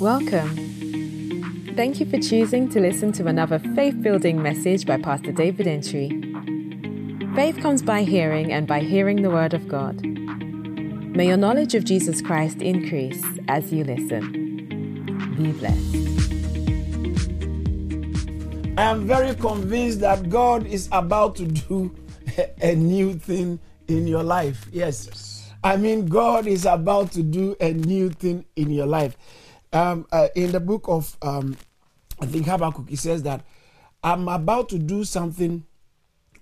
Welcome. Thank you for choosing to listen to another faith building message by Pastor David Antwi. Faith comes by hearing, and by hearing the Word of God. May your knowledge of Jesus Christ increase as you listen. Be blessed. I am very convinced that God is about to do a new thing in your life. Yes. I mean, God is about to do a new thing in your life. Um, uh, in the book of, um, I think Habakkuk, he says that I'm about to do something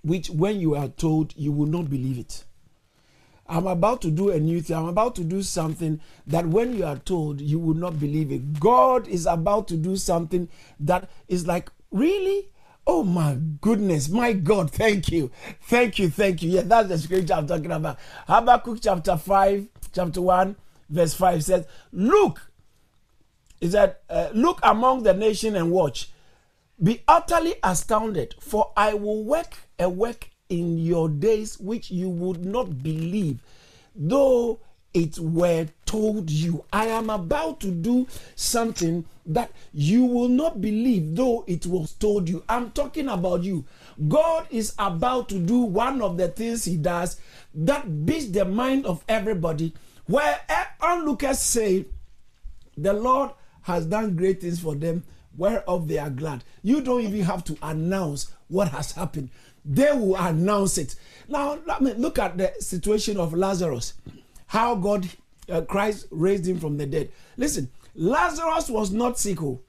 which, when you are told, you will not believe it. I'm about to do a new thing. I'm about to do something that when you are told, you will not believe it. God is about to do something that is like, really? Oh my goodness, my God, thank you. Thank you, thank you. Yeah, that's the scripture I'm talking about. Habakkuk chapter 5, chapter 1, verse 5 says, Look, is that uh, look among the nation and watch. Be utterly astounded, for I will work a work in your days which you would not believe, though it were told you. I am about to do something that you will not believe, though it was told you. I'm talking about you. God is about to do one of the things He does that beats the mind of everybody. Where onlookers say, The Lord has done great things for them, whereof they are glad. You don't even have to announce what has happened, they will announce it. Now, look at the situation of Lazarus, how God, uh, Christ raised him from the dead. Listen, Lazarus was not sick. Oh.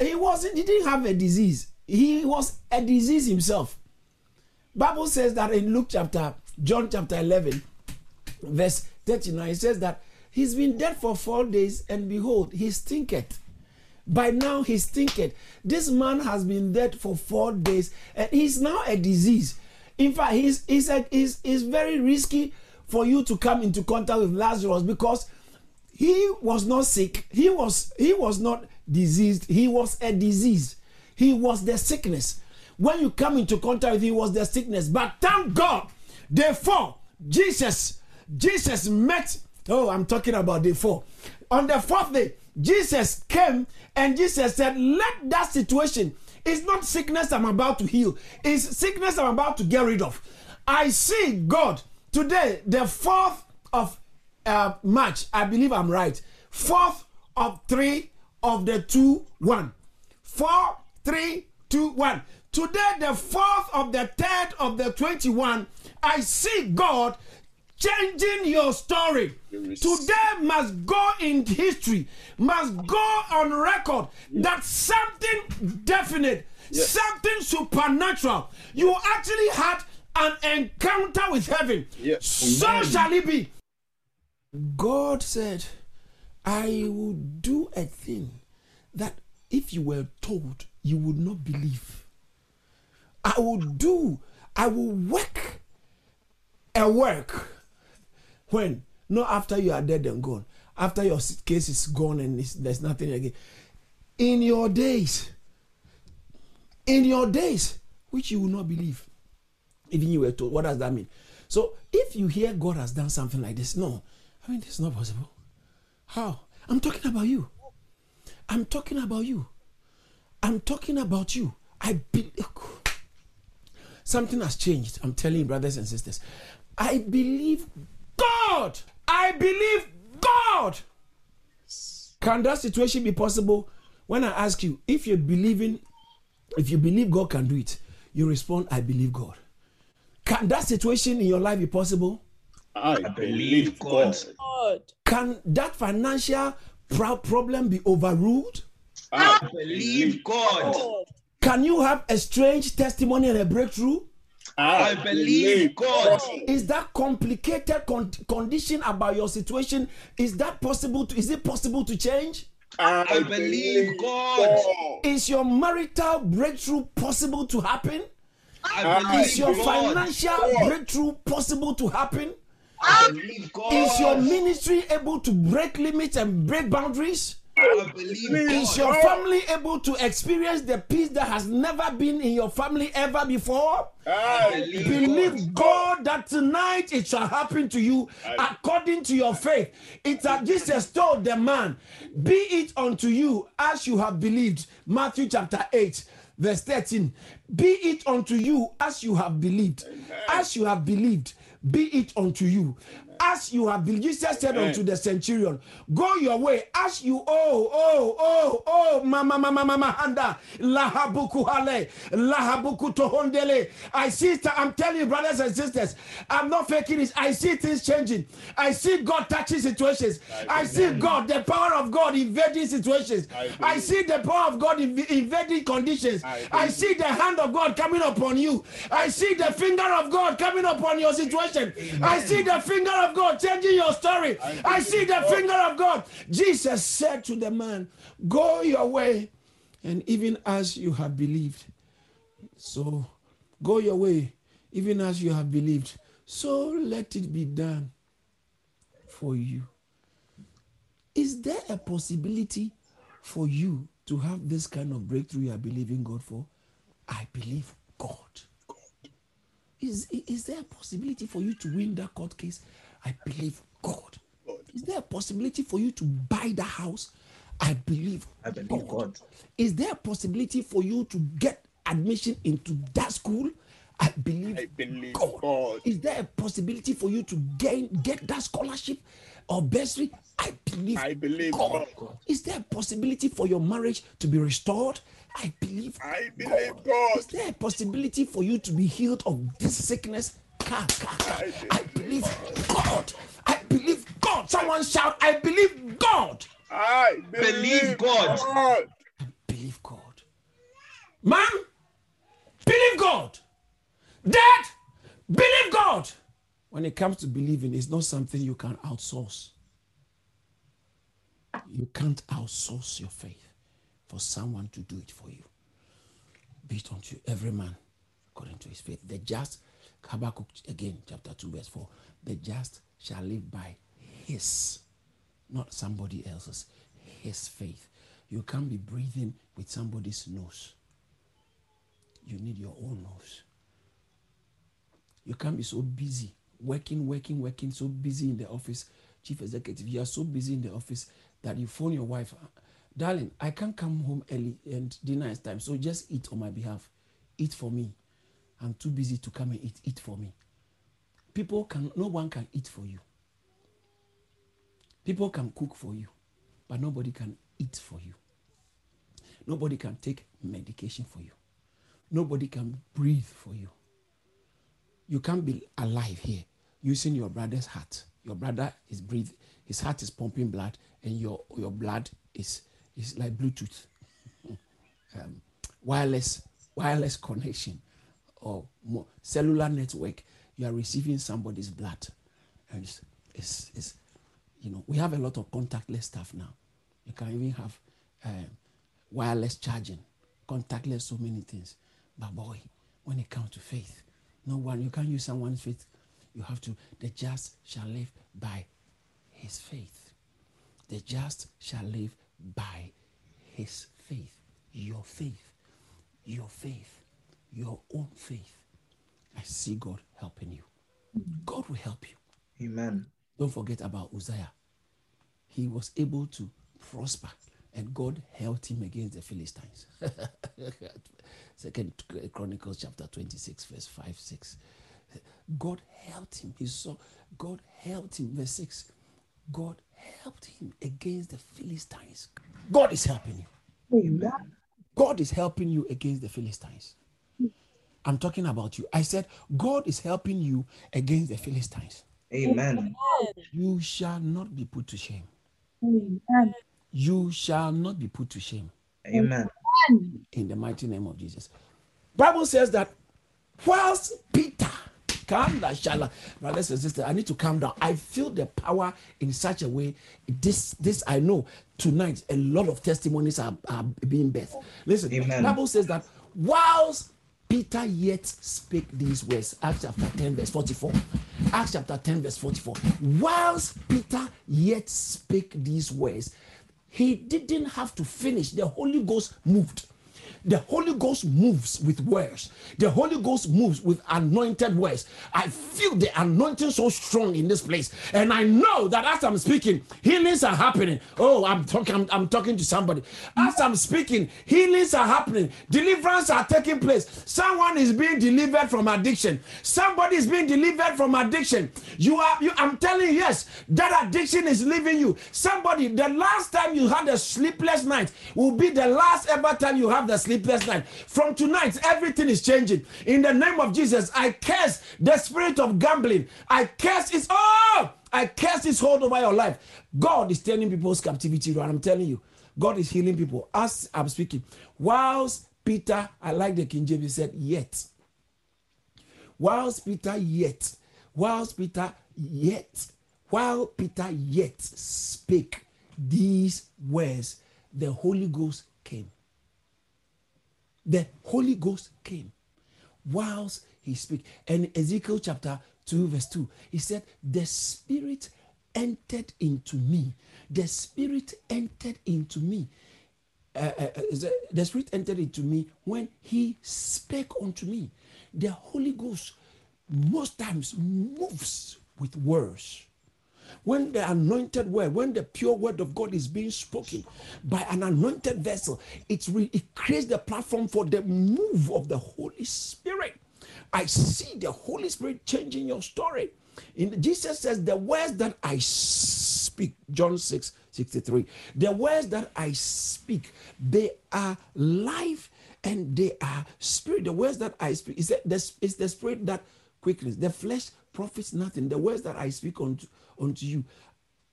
He wasn't, he didn't have a disease. He was a disease himself. Bible says that in Luke chapter, John chapter 11, verse 39, it says that He's been dead for four days, and behold, he stinketh. By now he stinketh. This man has been dead for four days, and he's now a disease. In fact, he's, he's, a, he's, he's very risky for you to come into contact with Lazarus because he was not sick. He was he was not diseased. He was a disease. He was the sickness. When you come into contact with him, was the sickness. But thank God, therefore, Jesus, Jesus met Oh, I'm talking about day four. On the fourth day, Jesus came and Jesus said, Let that situation, it's not sickness I'm about to heal, it's sickness I'm about to get rid of. I see God today, the fourth of uh, March, I believe I'm right. Fourth of three of the two, one. Four, three, two, one. Today, the fourth of the third of the 21, I see God changing your story today must go in history, must go on record that something definite, something supernatural. You actually had an encounter with heaven. So Amen. shall it be. God said, I will do a thing that if you were told, you would not believe. I will do, I will work a work when? Not after you are dead and gone. After your case is gone and there's nothing again. In your days, in your days, which you will not believe. Even you were told, what does that mean? So if you hear God has done something like this, no, I mean, it's not possible. How? I'm talking about you. I'm talking about you. I'm talking about you. I believe something has changed. I'm telling you, brothers and sisters. I believe God. I believe God. Can that situation be possible? When I ask you, if you're believing, if you believe God can do it, you respond, I believe God. Can that situation in your life be possible? I believe God. Can that financial problem be overruled? I believe God. Can you have a strange testimony and a breakthrough? Ah, I, believe God. Is that complicated con- condition about your situation? Is that possible? To, is it possible to change? I, I believe God. Is your marital breakthrough possible to happen? I believe Is your God. financial God. breakthrough possible to happen? I believe God. Is your ministry able to break limits and break boundaries? I believe Is God. your family able to experience the peace that has never been in your family ever before? I believe Believe God that tonight it shall happen to you according to your faith. It's that Jesus told the man, Be it unto you as you have believed. Matthew chapter 8, verse 13. Be it unto you as you have believed. As you have believed, be it unto you. As you have believed, Jesus said unto the centurion, Go your way as you oh, oh, oh, oh, mama, mama, mama, handa, lahabuku hale, lahabuku tohondele. I see, I'm telling you, brothers and sisters, I'm not faking this. I see things changing. I see God touching situations. I see God, the power of God invading situations. I I see the power of God inv- invading conditions. I I see the hand of God coming upon you. I see the finger of God coming upon your situation. I see the finger of God changing your story. I see the finger of God. Jesus said to the man, Go your way, and even as you have believed. So go your way, even as you have believed. So let it be done for you. Is there a possibility for you to have this kind of breakthrough you are believing God for? I believe God. Is, is there a possibility for you to win that court case? I believe God. Is there a possibility for you to buy the house? I believe I believe God. Is there a possibility for you to get admission into that school? I believe, I believe God. God. Is there a possibility for you to gain get that scholarship or bursary? I believe, I believe God. God. Is there a possibility for your marriage to be restored? I believe I believe God. Is there a possibility for you to be healed of this sickness? Ka. I believe God. I believe God. Someone shout, I believe God. I Believe believe God. God. believe God. Man, believe God. Dad, believe God. When it comes to believing, it's not something you can outsource. You can't outsource your faith for someone to do it for you. Be it unto every man according to his faith. The just, Habakkuk again, chapter 2, verse 4. The just shall live by his, not somebody else's, his faith. You can't be breathing with somebody's nose. You need your own nose. You can't be so busy working, working, working, so busy in the office, chief executive. You are so busy in the office that you phone your wife, darling, I can't come home early and dinner is time, so just eat on my behalf. Eat for me. I'm too busy to come and eat. Eat for me. People can, no one can eat for you. People can cook for you, but nobody can eat for you. Nobody can take medication for you. Nobody can breathe for you. You can't be alive here using your brother's heart. Your brother is breathing, his heart is pumping blood, and your, your blood is, is like Bluetooth, um, wireless, wireless connection, or more, cellular network. You are receiving somebody's blood. And it's, it's, it's, you know, we have a lot of contactless stuff now. You can even have um, wireless charging, contactless, so many things. But boy, when it comes to faith, no one, you can't use someone's faith. You have to, the just shall live by his faith. The just shall live by his faith. Your faith, your faith, your own faith. I see God helping you. God will help you. Amen. Don't forget about Uzziah. He was able to prosper, and God helped him against the Philistines. Second Chronicles chapter 26, verse 5, 6. God helped him. He saw God helped him. Verse 6. God helped him against the Philistines. God is helping you. Amen. God is helping you against the Philistines. I'm talking about you. I said, God is helping you against the Philistines. Amen. You shall not be put to shame. Amen. You shall not be put to shame Amen. in the mighty name of Jesus. Bible says that whilst Peter, calm down, shala, brothers and sisters, I need to calm down. I feel the power in such a way. This, this I know tonight. A lot of testimonies are, are being birthed. Listen, Amen. Bible says that whilst Peter yet spake these words, Acts chapter 10, verse 44. Acts chapter 10, verse 44. Whilst Peter yet spake these words, he didn't have to finish. The Holy Ghost moved. The Holy Ghost moves with words. The Holy Ghost moves with anointed words. I feel the anointing so strong in this place. And I know that as I'm speaking, healings are happening. Oh, I'm talking, I'm, I'm talking to somebody. As I'm speaking, healings are happening. Deliverance are taking place. Someone is being delivered from addiction. Somebody is being delivered from addiction. You are, you, I'm telling you, yes, that addiction is leaving you. Somebody, the last time you had a sleepless night will be the last ever time you have the sleepless night. From tonight, everything is changing. In the name of Jesus, I curse the spirit of gambling. I curse its oh, I curse its hold over your life. God is turning people's captivity around. I'm telling you, God is healing people. As I'm speaking, whilst Peter, I like the King James, said, yet. Whilst Peter yet, whilst Peter yet, while Peter yet spake these words, the Holy Ghost came the Holy Ghost came whilst he speak. And Ezekiel chapter 2, verse 2, he said, The Spirit entered into me. The Spirit entered into me. Uh, uh, uh the Spirit entered into me when he spake unto me. The Holy Ghost most times moves with words when the anointed word, when the pure word of God is being spoken by an anointed vessel, it, re- it creates the platform for the move of the Holy Spirit. I see the Holy Spirit changing your story. In, Jesus says, The words that I speak, John 6 63, the words that I speak, they are life and they are spirit. The words that I speak is the, is the spirit that quickens. The flesh profits nothing. The words that I speak unto, unto you.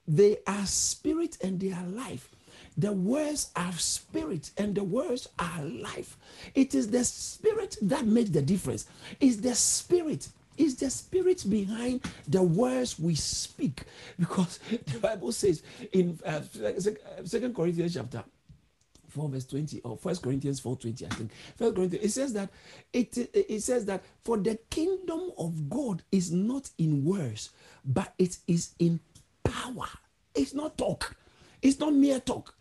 They are spirit and they are life. The words are spirit and the words are life. It is the spirit that makes the difference. It's the spirit. Is the spirit behind the words we speak? Because the Bible says in uh, Second Corinthians chapter 4 verse 20 or First Corinthians 4 20 I think First Corinthians it says that it it says that for the kingdom of God is not in words but it is in power. It's not talk. It's not mere talk.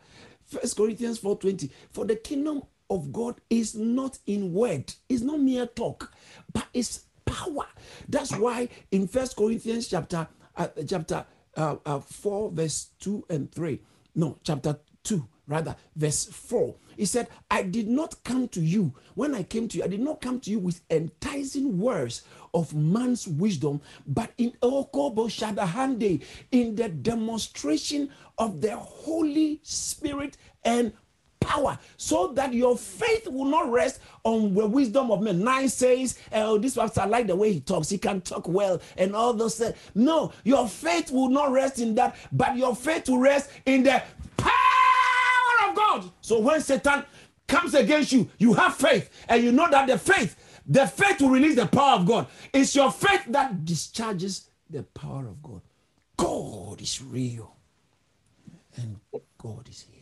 First Corinthians 4:20. For the kingdom of God is not in word, it's not mere talk, but it's power. That's why in First Corinthians chapter uh, chapter uh, uh, 4, verse 2 and 3. No, chapter 2, rather, verse 4. He said, I did not come to you. When I came to you, I did not come to you with enticing words of man's wisdom, but in Shadahande, in the demonstration of the Holy Spirit and power so that your faith will not rest on the wisdom of men. Nine says, oh, this pastor, I like the way he talks. He can talk well and all those. Things. No, your faith will not rest in that, but your faith will rest in the God. So when Satan comes against you, you have faith, and you know that the faith, the faith will release the power of God. It's your faith that discharges the power of God. God is real, and God is here.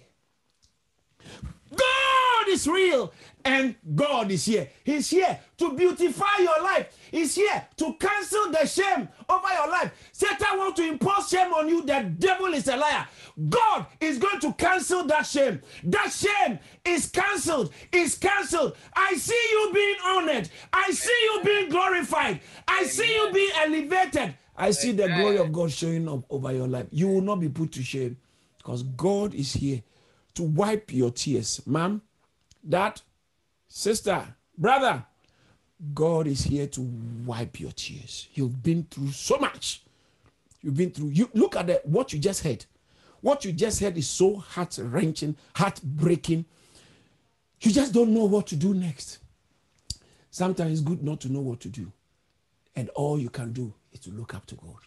God is real and God is here. He's here to beautify your life. He's here to cancel the shame over your life. Satan wants to impose shame on you. The devil is a liar. God is going to cancel that shame. That shame is canceled. Is canceled. I see you being honored. I see you being glorified. I see you being elevated. I see the glory of God showing up over your life. You will not be put to shame because God is here to wipe your tears. Mom, dad, sister, brother, God is here to wipe your tears. You've been through so much. You've been through. You look at the, what you just heard. What you just heard is so heart wrenching, heartbreaking. You just don't know what to do next. Sometimes it's good not to know what to do. And all you can do is to look up to God.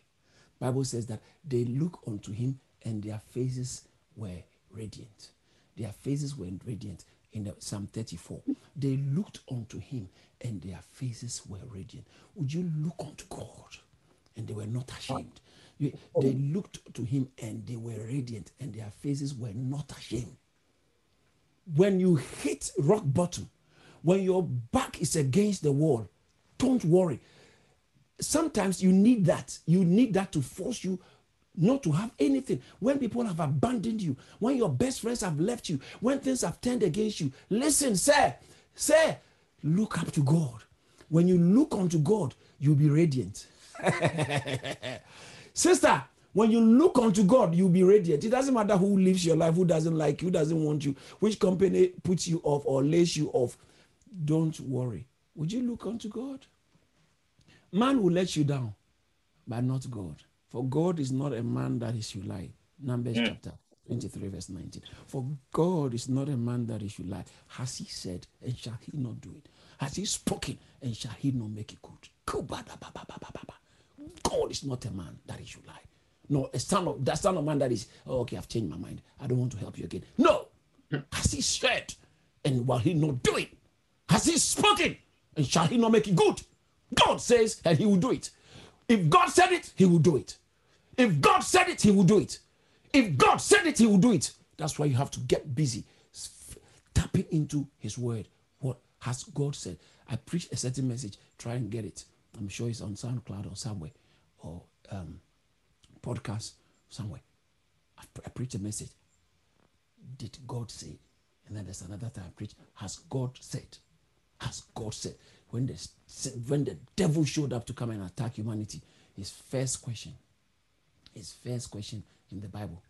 Bible says that they look unto him and their faces were radiant. Their faces were radiant in the, Psalm 34. They looked unto him and their faces were radiant. Would you look unto God and they were not ashamed? they oh. looked to him and they were radiant and their faces were not ashamed. When you hit rock bottom, when your back is against the wall, don't worry. Sometimes you need that. You need that to force you not to have anything. When people have abandoned you, when your best friends have left you, when things have turned against you, listen, sir, sir, look up to God. When you look unto God, you'll be radiant. Sister, when you look unto God, you'll be radiant. It doesn't matter who lives your life, who doesn't like you, who doesn't want you, which company puts you off or lays you off. Don't worry. Would you look unto God? Man will let you down, but not God. For God is not a man that he should lie. Numbers Mm. chapter 23, verse 19. For God is not a man that he should lie. Has he said, and shall he not do it? Has he spoken, and shall he not make it good? God is not a man that he should lie. No, a son of that son of man that is, oh, okay, I've changed my mind. I don't want to help you again. No. Has he said, and will he not do it? Has he spoken, and shall he not make it good? God says, and he will do it. If God said it, he will do it. If God said it, he will do it. If God said it, he will do it. That's why you have to get busy tapping into his word. What has God said? I preach a certain message, try and get it. I'm sure it's on SoundCloud or somewhere, or um, podcast somewhere. I, pre- I preach a message. Did God say? And then there's another time I preach. Has God said? Has God said? When the when the devil showed up to come and attack humanity, his first question, his first question in the Bible,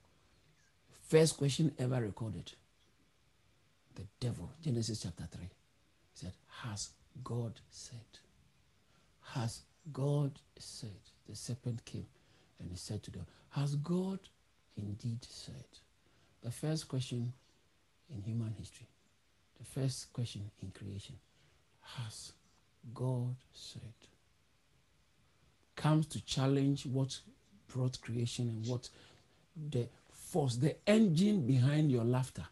first question ever recorded. The devil, Genesis chapter 3, said, Has God said? Has God said? The serpent came and he said to them, Has God indeed said? The first question in human history, the first question in creation, Has God said? Comes to challenge what brought creation and what the force, the engine behind your laughter,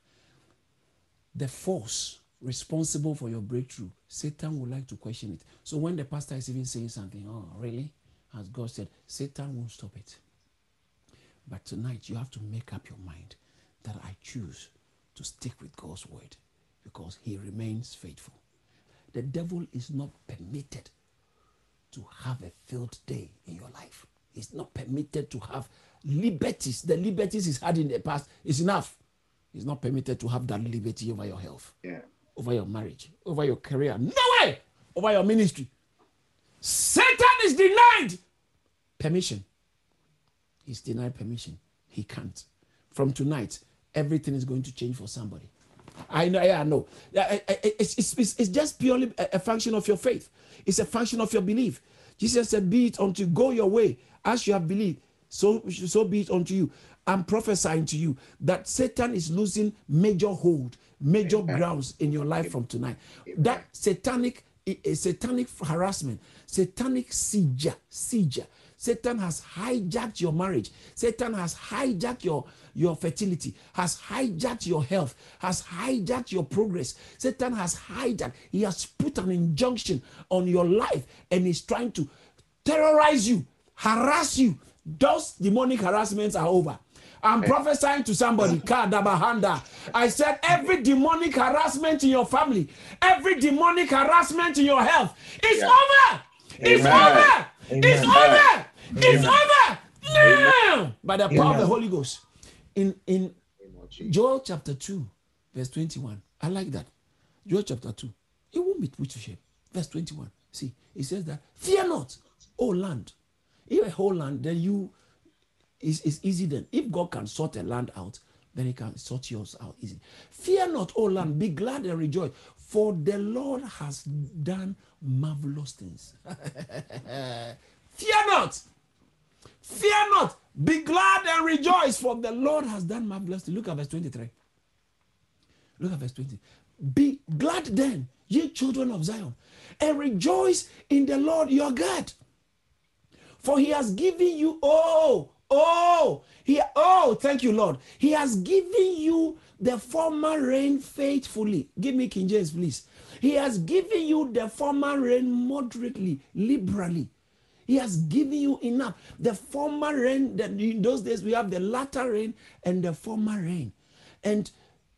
the force responsible for your breakthrough, Satan would like to question it. So when the pastor is even saying something, oh, really? As God said, Satan won't stop it. But tonight you have to make up your mind that I choose to stick with God's word because he remains faithful. The devil is not permitted to have a filled day in your life. He's not permitted to have liberties. The liberties he's had in the past is enough. He's not permitted to have that liberty over your health, Yeah. over your marriage, over your career. No way! Over your ministry. Satan is denied permission. He's denied permission. He can't. From tonight, everything is going to change for somebody. I know, yeah, I know. Yeah, I- I- It's, it's, it's, just purely a, function of your faith. It's a function of your belief. Jesus said, Be it unto go your way as you have believed, so, so be it unto you. I'm prophesying to you that Satan is losing major hold, major grounds in your life from tonight. That satanic, satanic harassment, satanic siege, siege. Satan has hijacked your marriage. Satan has hijacked your, your fertility, has hijacked your health, has hijacked your progress. Satan has hijacked, he has put an injunction on your life and is trying to terrorize you, harass you. Those demonic harassments are over. I'm eh. prophesying to somebody. Kadabahanda. I said every demonic harassment in your family, every demonic harassment in your health, it's Yeah. over. It's Amen. over. It's over. It's over now by the power of the Holy Ghost. In in Name of Jesus. Joel chapter 2, verse 21. I like that. Joel chapter 2. It won't be put to shame. Verse 21. See, it says that, Fear not, O land. If a whole land, then you, is is easy then. If God can sort a land out, then he can sort yours out easy. Fear not, O land, be glad and rejoice, for the Lord has done marvelous things. Fear not. Fear not. Be glad and rejoice, for the Lord has done marvelous things. Look at verse 23. Look at verse 20. Be glad then, ye children of Zion, and rejoice in the Lord your God. For he has given you, oh, oh, he, oh, thank you, Lord. He has given you the former rain faithfully. Give me King James, please. He has given you the former rain moderately, liberally. He has given you enough. The former rain, that in those days we have the latter rain and the former rain. And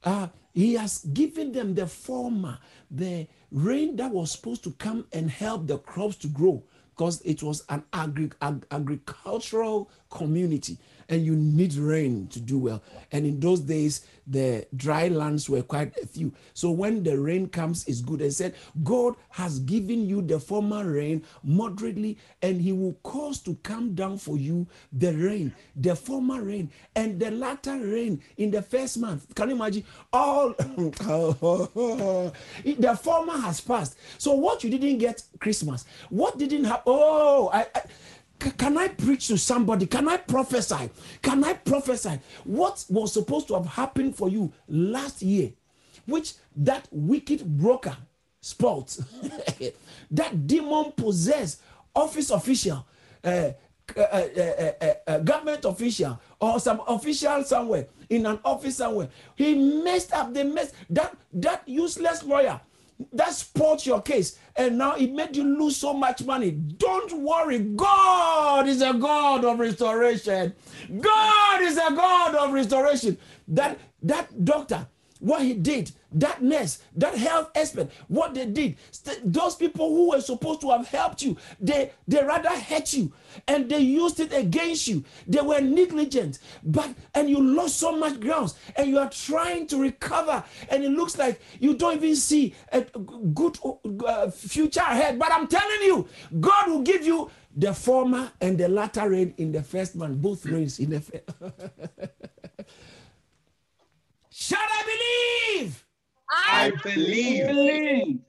uh, he has given them the former, the rain that was supposed to come and help the crops to grow because it was an agri- ag- agricultural community. And you need rain to do well. And in those days, the dry lands were quite a few. So when the rain comes, it's good. And said, God has given you the former rain moderately, and He will cause to come down for you the rain, the former rain, and the latter rain in the first month. Can you imagine? All the former has passed. So what you didn't get Christmas, what didn't happen? Oh, I, I can I preach to somebody? Can I prophesy? Can I prophesy? What was supposed to have happened for you last year, which that wicked broker spoilt, that demon possessed office official, uh, uh, uh, uh, government official, or some official somewhere in an office somewhere, he messed up. the mess that that useless lawyer that spoiled your case. And now it made you lose so much money. Don't worry. God is a god of restoration. God is a god of restoration. That that doctor what he did that nurse, that health expert, what they did, those people who were supposed to have helped you, they, they rather hurt you and they used it against you. They were negligent, but and you lost so much grounds and you are trying to recover, and it looks like you don't even see a good uh, future ahead. But I'm telling you, God will give you the former and the latter rain in the first month, both rains in the first. Shall I believe? I believe.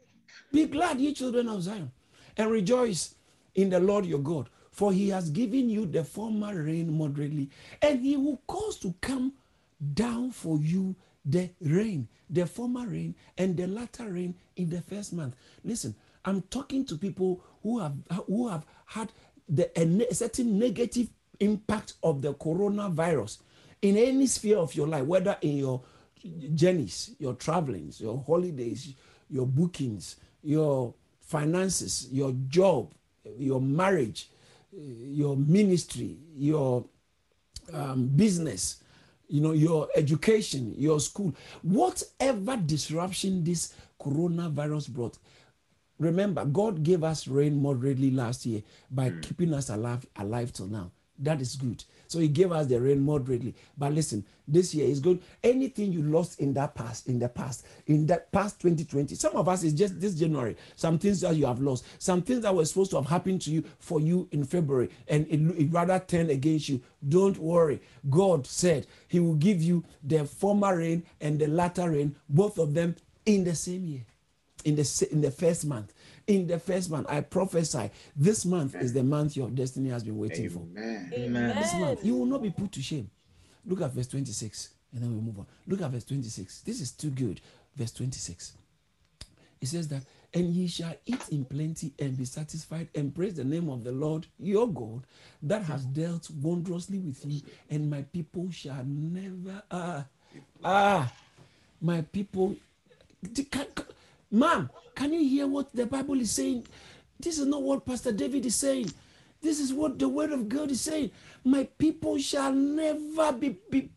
Be glad, ye children of Zion, and rejoice in the Lord your God, for he has given you the former rain moderately, and he will cause to come down for you the rain, the former rain, and the latter rain in the first month. Listen, I'm talking to people who have who have had the a certain negative impact of the coronavirus in any sphere of your life, whether in your journeys, your travelings, your holidays, your bookings, your finances, your job, your marriage, your ministry, your um, business, you know, your education, your school, whatever disruption this coronavirus brought. Remember, God gave us rain moderately last year by mm. keeping us alive, alive till now. That is good. So he gave us the rain moderately. But listen, this year is good. Anything you lost in that past, in the past, in that past 2020, some of us is just this January. Some things that you have lost, some things that were supposed to have happened to you for you in February, and it, it rather turned against you. Don't worry. God said He will give you the former rain and the latter rain, both of them in the same year, in the in the first month in the first month. I prophesy this month is the month your destiny has been waiting Amen. for. Amen. This month, you will not be put to shame. Look at verse 26, and then we move on. Look at verse 26. This is too good. Verse 26. It says that, and ye shall eat in plenty and be satisfied and praise the name of the Lord your God that has dealt wondrously with you, and my people shall never ah ah my people. Mom, can you hear what the Bible is saying? This is not what Pastor David is saying. This is what the word of God is saying. My people shall never be, be,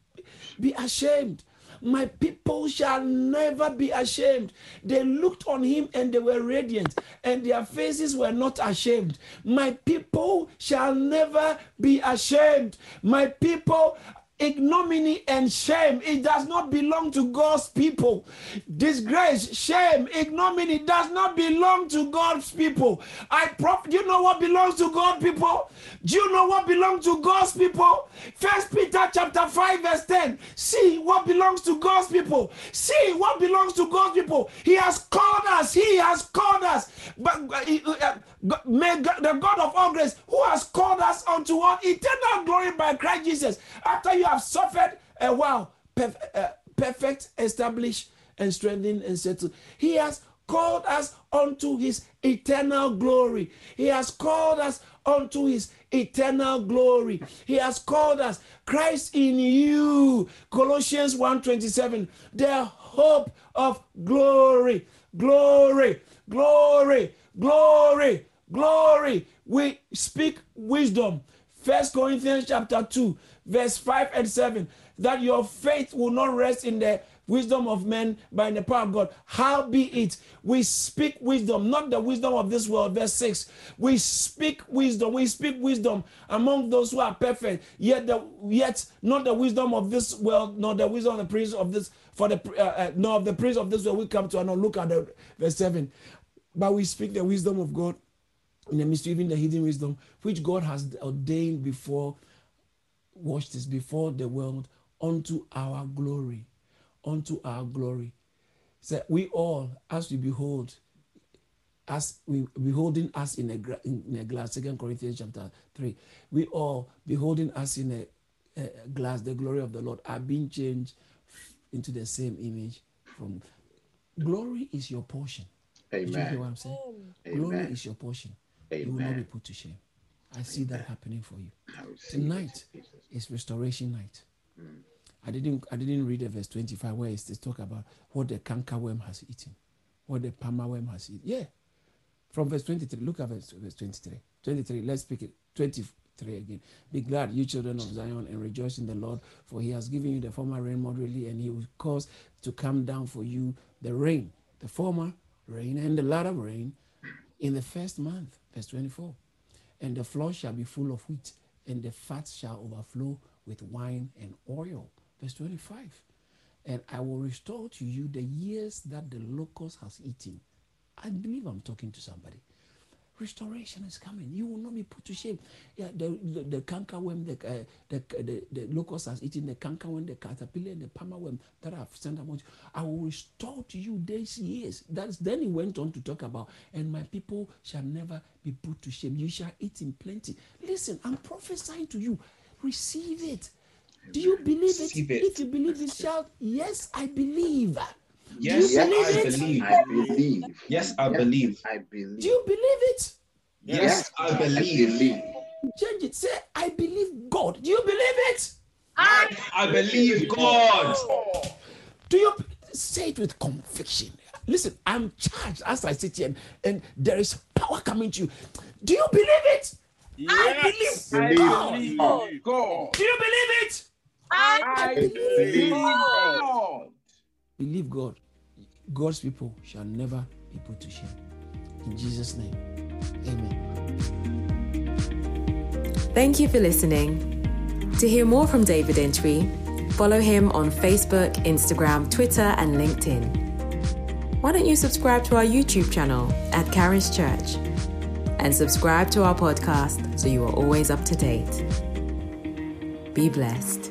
be ashamed. My people shall never be ashamed. They looked on him and they were radiant, and their faces were not ashamed. My people shall never be ashamed. My people ignominy and shame. It does not belong to god's people. Disgrace shame ignominy does not belong to god's people. I do you know what belongs to god's people? Do you know what belongs to god's people? First peter chapter 5 verse 10 see what belongs to god's people. See what belongs to god's people. He has called us. He has called us. But uh, may the god of all grace who has called us unto what? Eternal glory by christ jesus. After you have suffered a while, perf- uh, perfect, established, and strengthened and settled. He has called us unto his eternal glory. He has called us unto his eternal glory. He has called us Christ in you. Colossians 1:27. The hope of glory. Glory. Glory. Glory. Glory. We speak wisdom. First Corinthians chapter 2 verse 5 and 7 that your faith will not rest in the wisdom of men, but in the power of God. How be it? We speak wisdom, not the wisdom of this world. Verse 6. We speak wisdom. We speak wisdom among those who are perfect, yet the yet not the wisdom of this world, nor the wisdom of the prince of this, for the uh, uh, nor of the prince of this world we come to. And look at the verse 7. But we speak the wisdom of God in the mystery, even the hidden wisdom, which God has ordained before, watch this, before the world, unto our glory. Unto our glory. So we all, as we behold, as we beholding us in a, in a glass, Second Corinthians chapter 3, we all beholding us in a, a glass, the glory of the Lord, are being changed into the same image from glory is your portion. Amen. You hear what I'm saying? Amen. Glory is your portion. Amen. You will not be put to shame. I see that happening for you. Tonight is restoration night. Mm. I didn't I didn't read the verse 25 where it's to talk about what the cankerworm has eaten, what the palmerworm has eaten. Yeah. From verse 23, look at verse, verse 23. 23, let's pick it. 23 again. Be glad, you children of Zion, and rejoice in the Lord, for he has given you the former rain moderately, and he will cause to come down for you the rain, the former rain and the latter rain in the first month. Verse 24. And the floor shall be full of wheat, and the fat shall overflow with wine and oil. Verse 25. And I will restore to you the years that the locust has eaten. I believe I'm talking to somebody. Restoration is coming. You will not be put to shame. Yeah, the the, the cankerworm, the, uh, the, the the locust has eaten the cankerworm, the caterpillar, and the palmerworm that I've sent among you. I will restore to you these years. That's then he went on to talk about, and my people shall never be put to shame. You shall eat in plenty. Listen, I'm prophesying to you. Receive it. Do you believe it? it? If you believe it, shout, Yes, I believe. Yes, I believe. I believe. Yes, I believe. I believe. Do you believe it? Yes, yes I, believe. I believe. Change it. Say, I believe God. Do you believe it? I, I believe God. Do you say it with conviction? Listen, I'm charged as I sit here, and, and there is power coming to you. Do you believe it? Yes, I believe, God. believe God. Do you believe it? I, I believe God. Believe God. God's people shall never be put to shame. In Jesus' name, amen. Thank you for listening. To hear more from David Antwi, follow him on Facebook, Instagram, Twitter, and LinkedIn. Why don't you subscribe to our YouTube channel at Kharis Church and subscribe to our podcast so you are always up to date. Be blessed.